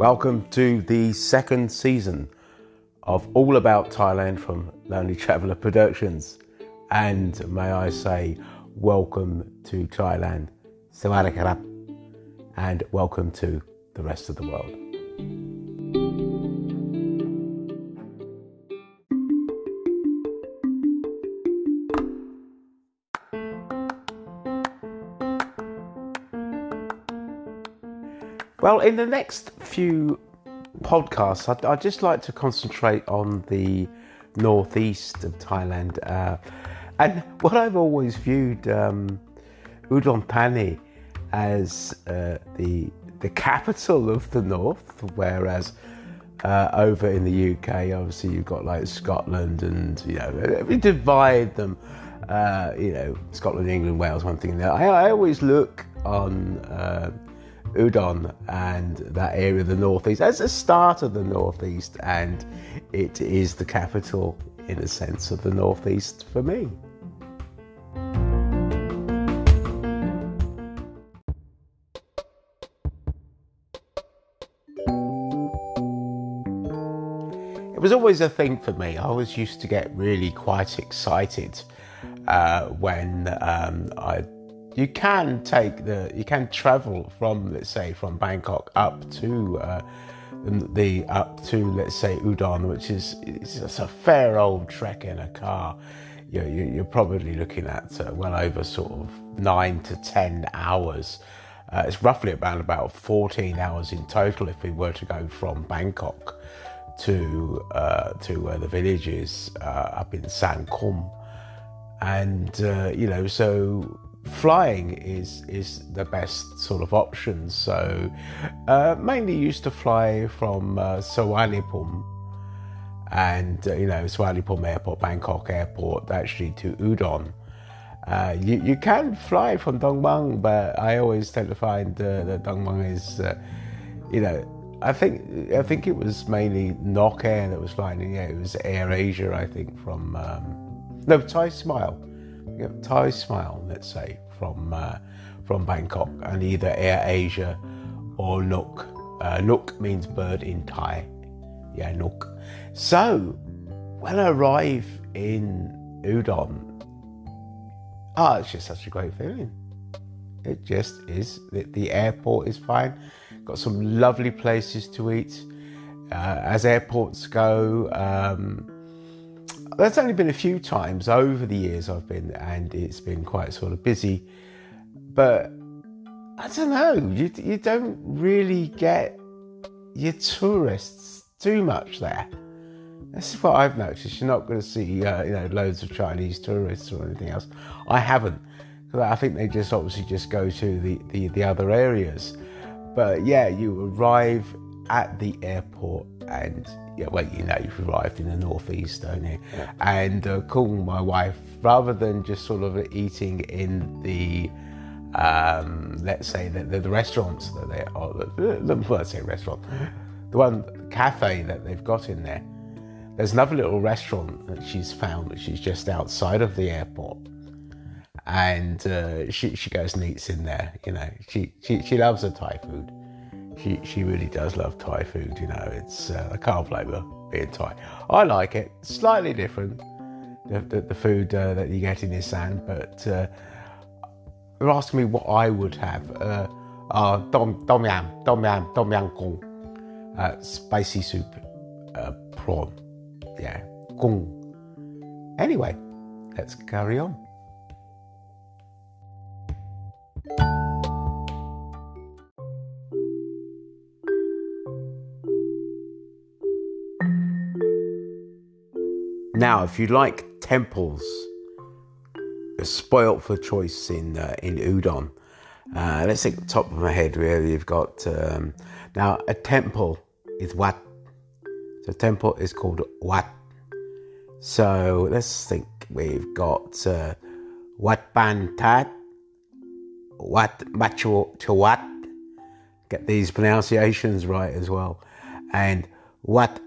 Welcome to the second season of All About Thailand from Lonely Traveller Productions. And may I say, welcome to Thailand. And welcome to the rest of the world. Well, in the next few podcasts, I'd, I'd just like to concentrate on the northeast of Thailand. Uh, and what I've always viewed um, Udon Thani as uh, the the capital of the north, whereas uh, over in the UK, obviously you've got like Scotland, and you know we divide them. Uh, you know, Scotland, England, Wales, one thing. I, I always look on uh, Udon and that area of the northeast as the start of the northeast, and it is the capital in a sense of the northeast for me. It was always a thing for me. I always used to get really quite excited uh, when um, I you can take the you can travel from let's say from Bangkok up to uh, the up to let's say Udon, which is it's a fair old trek in a car. You're, you're probably looking at uh, well over sort of nine to ten hours. Uh, it's roughly around about 14 hours in total if we were to go from Bangkok to uh, to where the village is uh, up in San Kum, and uh, you know so flying is is the best sort of option. So uh, mainly used to fly from uh, Suvarnabhumi and uh, you know Suvarnabhumi Airport, Bangkok Airport, actually to Udon. Uh, you, you can fly from Don Mueang, but I always tend to find uh, that Don Mueang is, uh, you know, I think I think it was mainly Nok Air that was flying. Yeah, it was Air Asia, I think, from um, no Thai Smile you know, Thai Smile, let's say, from uh, from Bangkok, and either Air Asia or Nook. Uh, Nook means bird in Thai. Yeah, Nook. So when I arrive in Udon, ah, oh, it's just such a great feeling. It just is. The, the airport is fine. Got some lovely places to eat. Uh, as airports go, um, there's only been a few times over the years I've been, and it's been quite sort of busy. But I don't know, you, you don't really get your tourists too much there. This is what I've noticed. You're not going to see, uh, you know, loads of Chinese tourists or anything else. I haven't, because I think they just obviously just go to the, the, the other areas. But yeah, you arrive at the airport and yeah, well, you know, you've arrived in the northeast, don't you? Yeah. And uh, Kung, my wife, rather than just sort of eating in the, um, let's say, the, the, the, restaurants that they are, the, let's say restaurant, the one cafe that they've got in there, there's another little restaurant that she's found, which is just outside of the airport. And uh, she, she goes and eats in there, you know. She, she, she loves her Thai food she she really does love Thai food. You know, it's uh, I can't blame her being Thai. I like it. Slightly different the, the, the food uh, that you get in Isan, but uh, they're asking me what I would have. Uh, uh, tom tom yam, tom yam, tom yam kung, uh, spicy soup, uh, prawn, yeah, kung. Anyway, let's carry on. Now, if you like temples, you're spoilt for choice in uh, in udon. Uh, let's think top of my head where you've got um, now a temple is what. So temple is called what. So let's think we've got uh, Wat Ban Tat, Wat Machu Chawat. Get these pronunciations right as well, and what.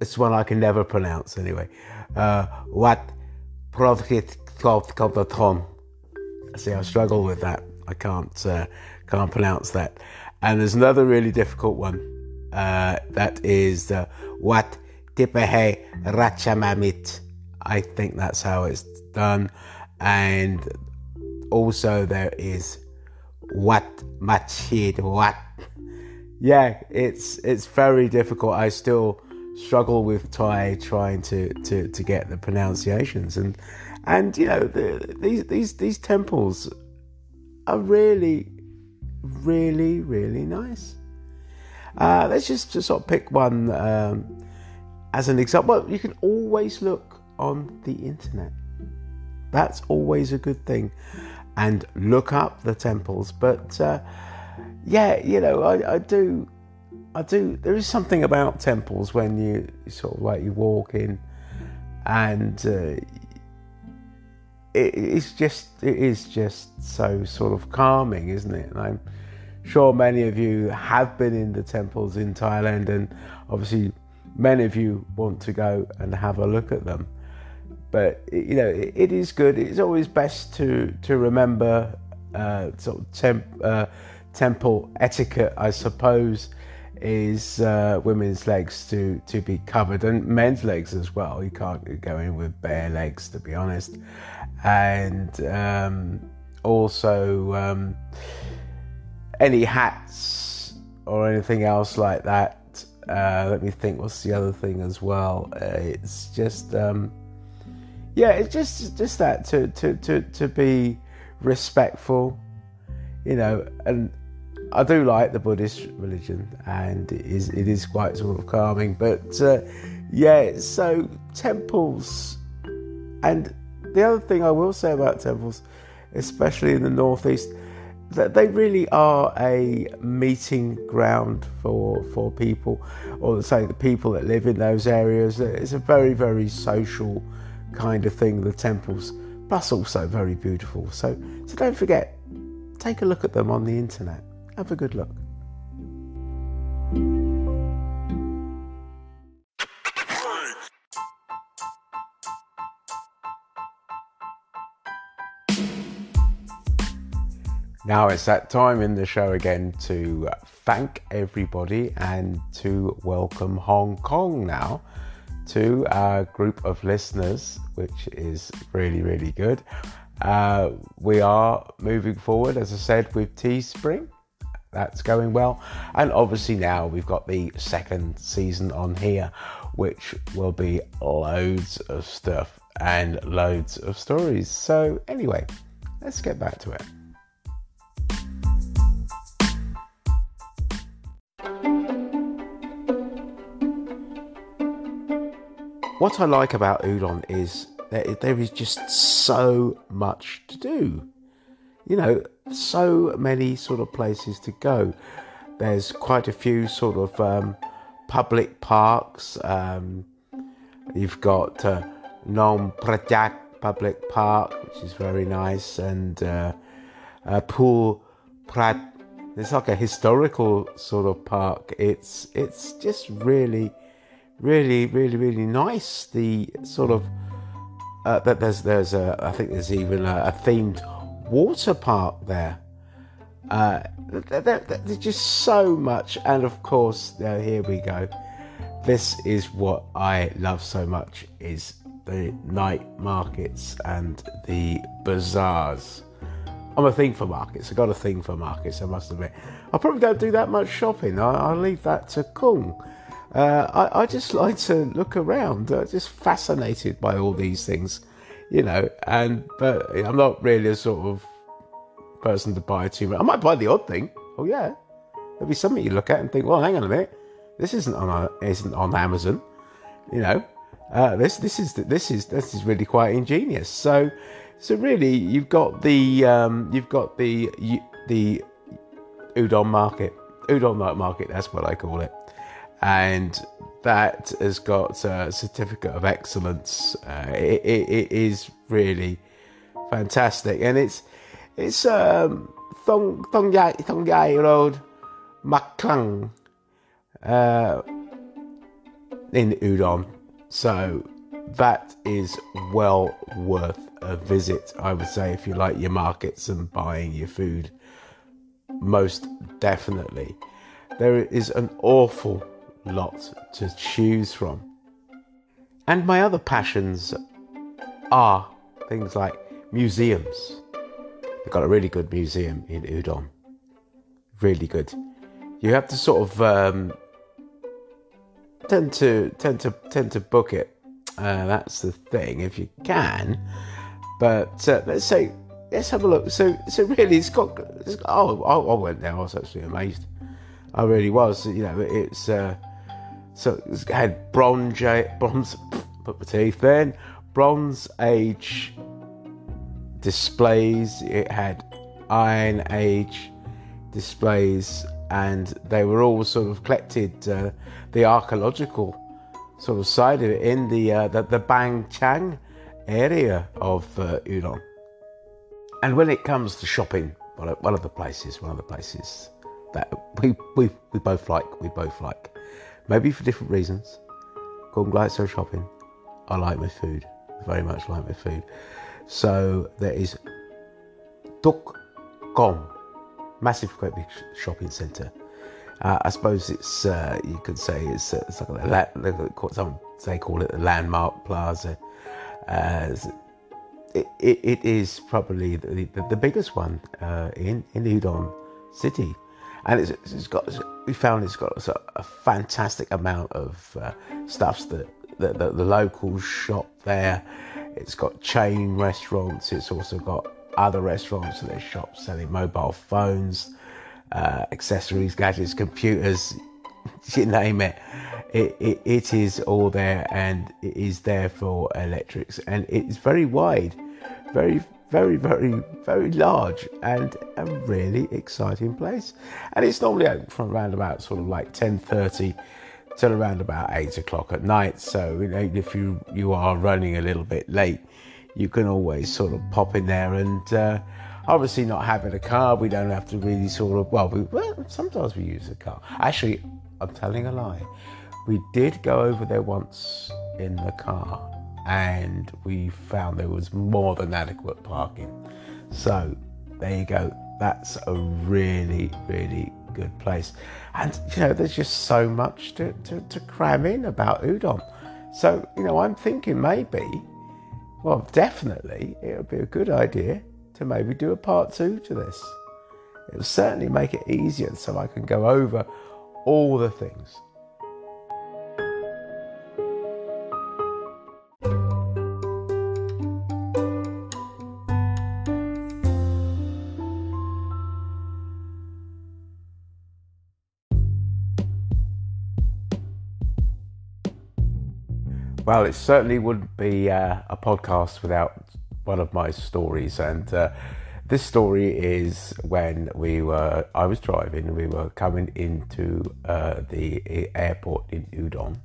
This one I can never pronounce anyway uh, what the Tom. See, I struggle with that. I can't uh, can't pronounce that. And there's another really difficult one. Uh, that is the Wat Tipehe Ratchamamit. I think that's how it's done. And also there is what Machid what. Yeah, it's it's very difficult. I still struggle with Thai trying to, to, to get the pronunciations and and you know the, these these these temples are really really really nice. Uh, let's just, just sort of pick one um, as an example. Well, you can always look on the internet. That's always a good thing, and look up the temples. But uh, yeah, you know, I, I do I do. There is something about temples when you sort of like you walk in, and uh, it, it's just it is just so sort of calming, isn't it? And I'm sure many of you have been in the temples in Thailand, and obviously many of you want to go and have a look at them. But you know, it, it is good. It's always best to to remember uh, sort of temp, uh, temple etiquette, I suppose is uh, women's legs to, to be covered and men's legs as well. You can't go in with bare legs, to be honest. And um, also, um, any hats or anything else like that. Uh, let me think. What's the other thing as well? Uh, it's just, um, yeah, it's just just that to to to to be respectful, you know, and I do like the Buddhist religion, and it is it is quite sort of calming. But uh, yeah, so temples, and the other thing I will say about temples, especially in the northeast, that they really are a meeting ground for for people, or say the people that live in those areas. It's a very very social kind of thing. The temples, plus also very beautiful. So so don't forget, take a look at them on the internet. Have a good look. Now it's that time in the show again to thank everybody and to welcome Hong Kong now to our group of listeners, which is really, really good. Uh, we are moving forward, as I said, with Teespring that's going well. And obviously, now we've got the second season on here, which will be loads of stuff and loads of stories. So, anyway, let's get back to it. What I like about Udon is that there is just so much to do you know, so many sort of places to go. There's quite a few sort of um, public parks. Um, you've got uh, Nong Prajak Public Park, which is very nice, and uh, uh, Pool Prat. It's like a historical sort of park. It's it's just really, really, really, really nice. The sort of uh, that there's there's a I think there's even a, a themed water park there. Uh, there's just so much, and of course, uh, here we go. This is what I love so much: is the night markets and the bazaars. I'm a thing for markets. I've got a thing for markets. I must admit. I probably don't do that much shopping. I, I leave that to Kung. Uh, I, I, just like to look around. I'm just fascinated by all these things you know, and but I'm not really a sort of person to buy too much. I might buy the odd thing. Oh yeah, there'll be something you look at and think, well, hang on a minute, this isn't on isn't on Amazon, you know. Uh, this this is this is this is really quite ingenious. So so really, you've got the um, you've got the the udon market, udon night market. That's what I call it, and that has got a certificate of excellence. Uh, it, it, it is really fantastic, and it's it's um, Thong Thong Yai Thong Road, Maklang, uh, in Udon. So that is well worth a visit, I would say, if you like your markets and buying your food. Most definitely, there is an awful lot to choose from. And my other passions are things like museums. They've got a really good museum in Udon. Really good. You have to sort of um, tend to tend to tend to book it. Uh, that's the thing, if you can. But uh, let's say let's have a look. So so really, it's got. It's oh, I, went there. I was actually amazed. I really was. You know, it's uh, so it had bronze bronze. Put my teeth then. Bronze Age displays. It had Iron Age displays, and they were all sort of collected. Uh, the archaeological sort of side of it in the uh, the, the Ban Chiang area of uh, Udon. And when it comes to shopping, one of the places, one of the places that we, we, we both like, we both like, maybe for different reasons. Likes her shopping. I like my food, very much like my food. So there is Tuk Kong, massive, great big shopping centre. Uh, I suppose it's uh, you could say it's, uh, it's like a, some they call it the landmark plaza. Uh, it, it, it is probably the, the, the biggest one uh, in in Udon City, and it's, it's got we found it's got a, a fantastic amount of uh, stuffs that the, the, the locals shop there. It's got chain restaurants. It's also got other restaurants that they shop selling mobile phones, uh, accessories, gadgets, computers, you name it. It, it. it is all there and it is there for electrics and it's very wide, very, very, very, very large and a really exciting place. And it's normally open from around about sort of like 10.30 till around about eight o'clock at night. So you know, if you, you are running a little bit late, you can always sort of pop in there and uh, obviously not having a car, we don't have to really sort of, well, we, well, sometimes we use a car. Actually, I'm telling a lie. We did go over there once in the car and we found there was more than adequate parking. So there you go. That's a really, really good place. And you know, there's just so much to, to, to cram in about udon. So, you know, I'm thinking maybe, well, definitely, it would be a good idea to maybe do a part two to this. It will certainly make it easier so I can go over all the things. Well, it certainly wouldn't be uh, a podcast without one of my stories, and uh, this story is when we were, I was driving, we were coming into uh, the airport in Udon,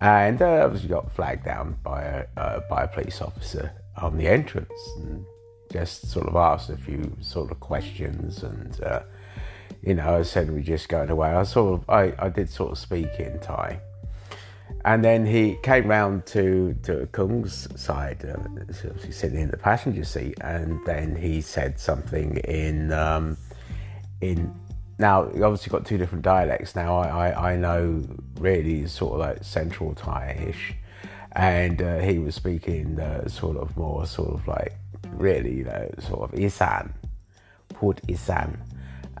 and uh, obviously got flagged down by a uh, by a police officer on the entrance, and just sort of asked a few sort of questions, and uh, you know, I said we just going away. I sort of, I, I did sort of speak in Thai and then he came round to, to Kung's side, uh, sitting in the passenger seat, and then he said something in um, in. Now, you obviously got two different dialects. Now, I, I, I know really sort of like central Thai-ish, and uh, he was speaking uh, sort of more sort of like really, you know, sort of Isan, Put Isan,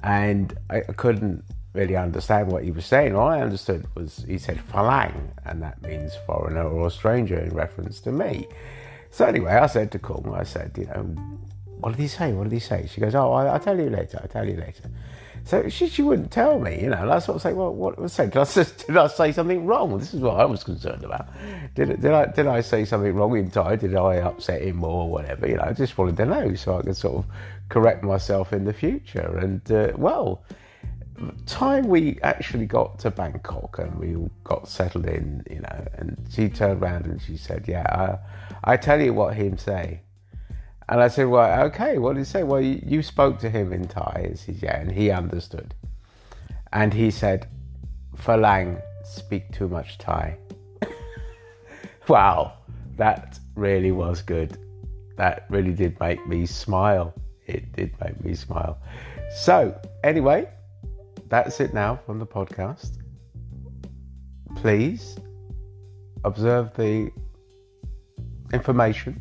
and I, I couldn't really understand what he was saying. All I understood was he said Falang, and that means foreigner or stranger in reference to me. So anyway, I said to Kung, I said, you know, what did he say? What did he say? She goes, oh, I, will tell you later. I'll tell you later. So she, she wouldn't tell me, you know. And I sort of say, well, what was said? Did I, say? did I say something wrong? This is what I was concerned about. Did, did I did I say something wrong in Thai? Did I upset him or whatever? You know, I just wanted to know so I could sort of correct myself in the future. And uh, well, time we actually got to Bangkok and we got settled in, you know, and she turned around and she said, "Yeah, I, I tell you what him say." And I said, "Well, okay. What did he say?" Well, you, you spoke to him in Thai. He said, "Yeah," and he understood. And he said, "Falang speak too much Thai." wow, that really was good. That really did make me smile. It did make me smile. So, anyway, that's it now from the podcast. please observe the information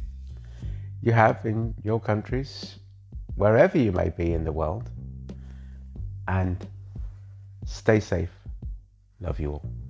you have in your countries, wherever you may be in the world, and stay safe. Love you all.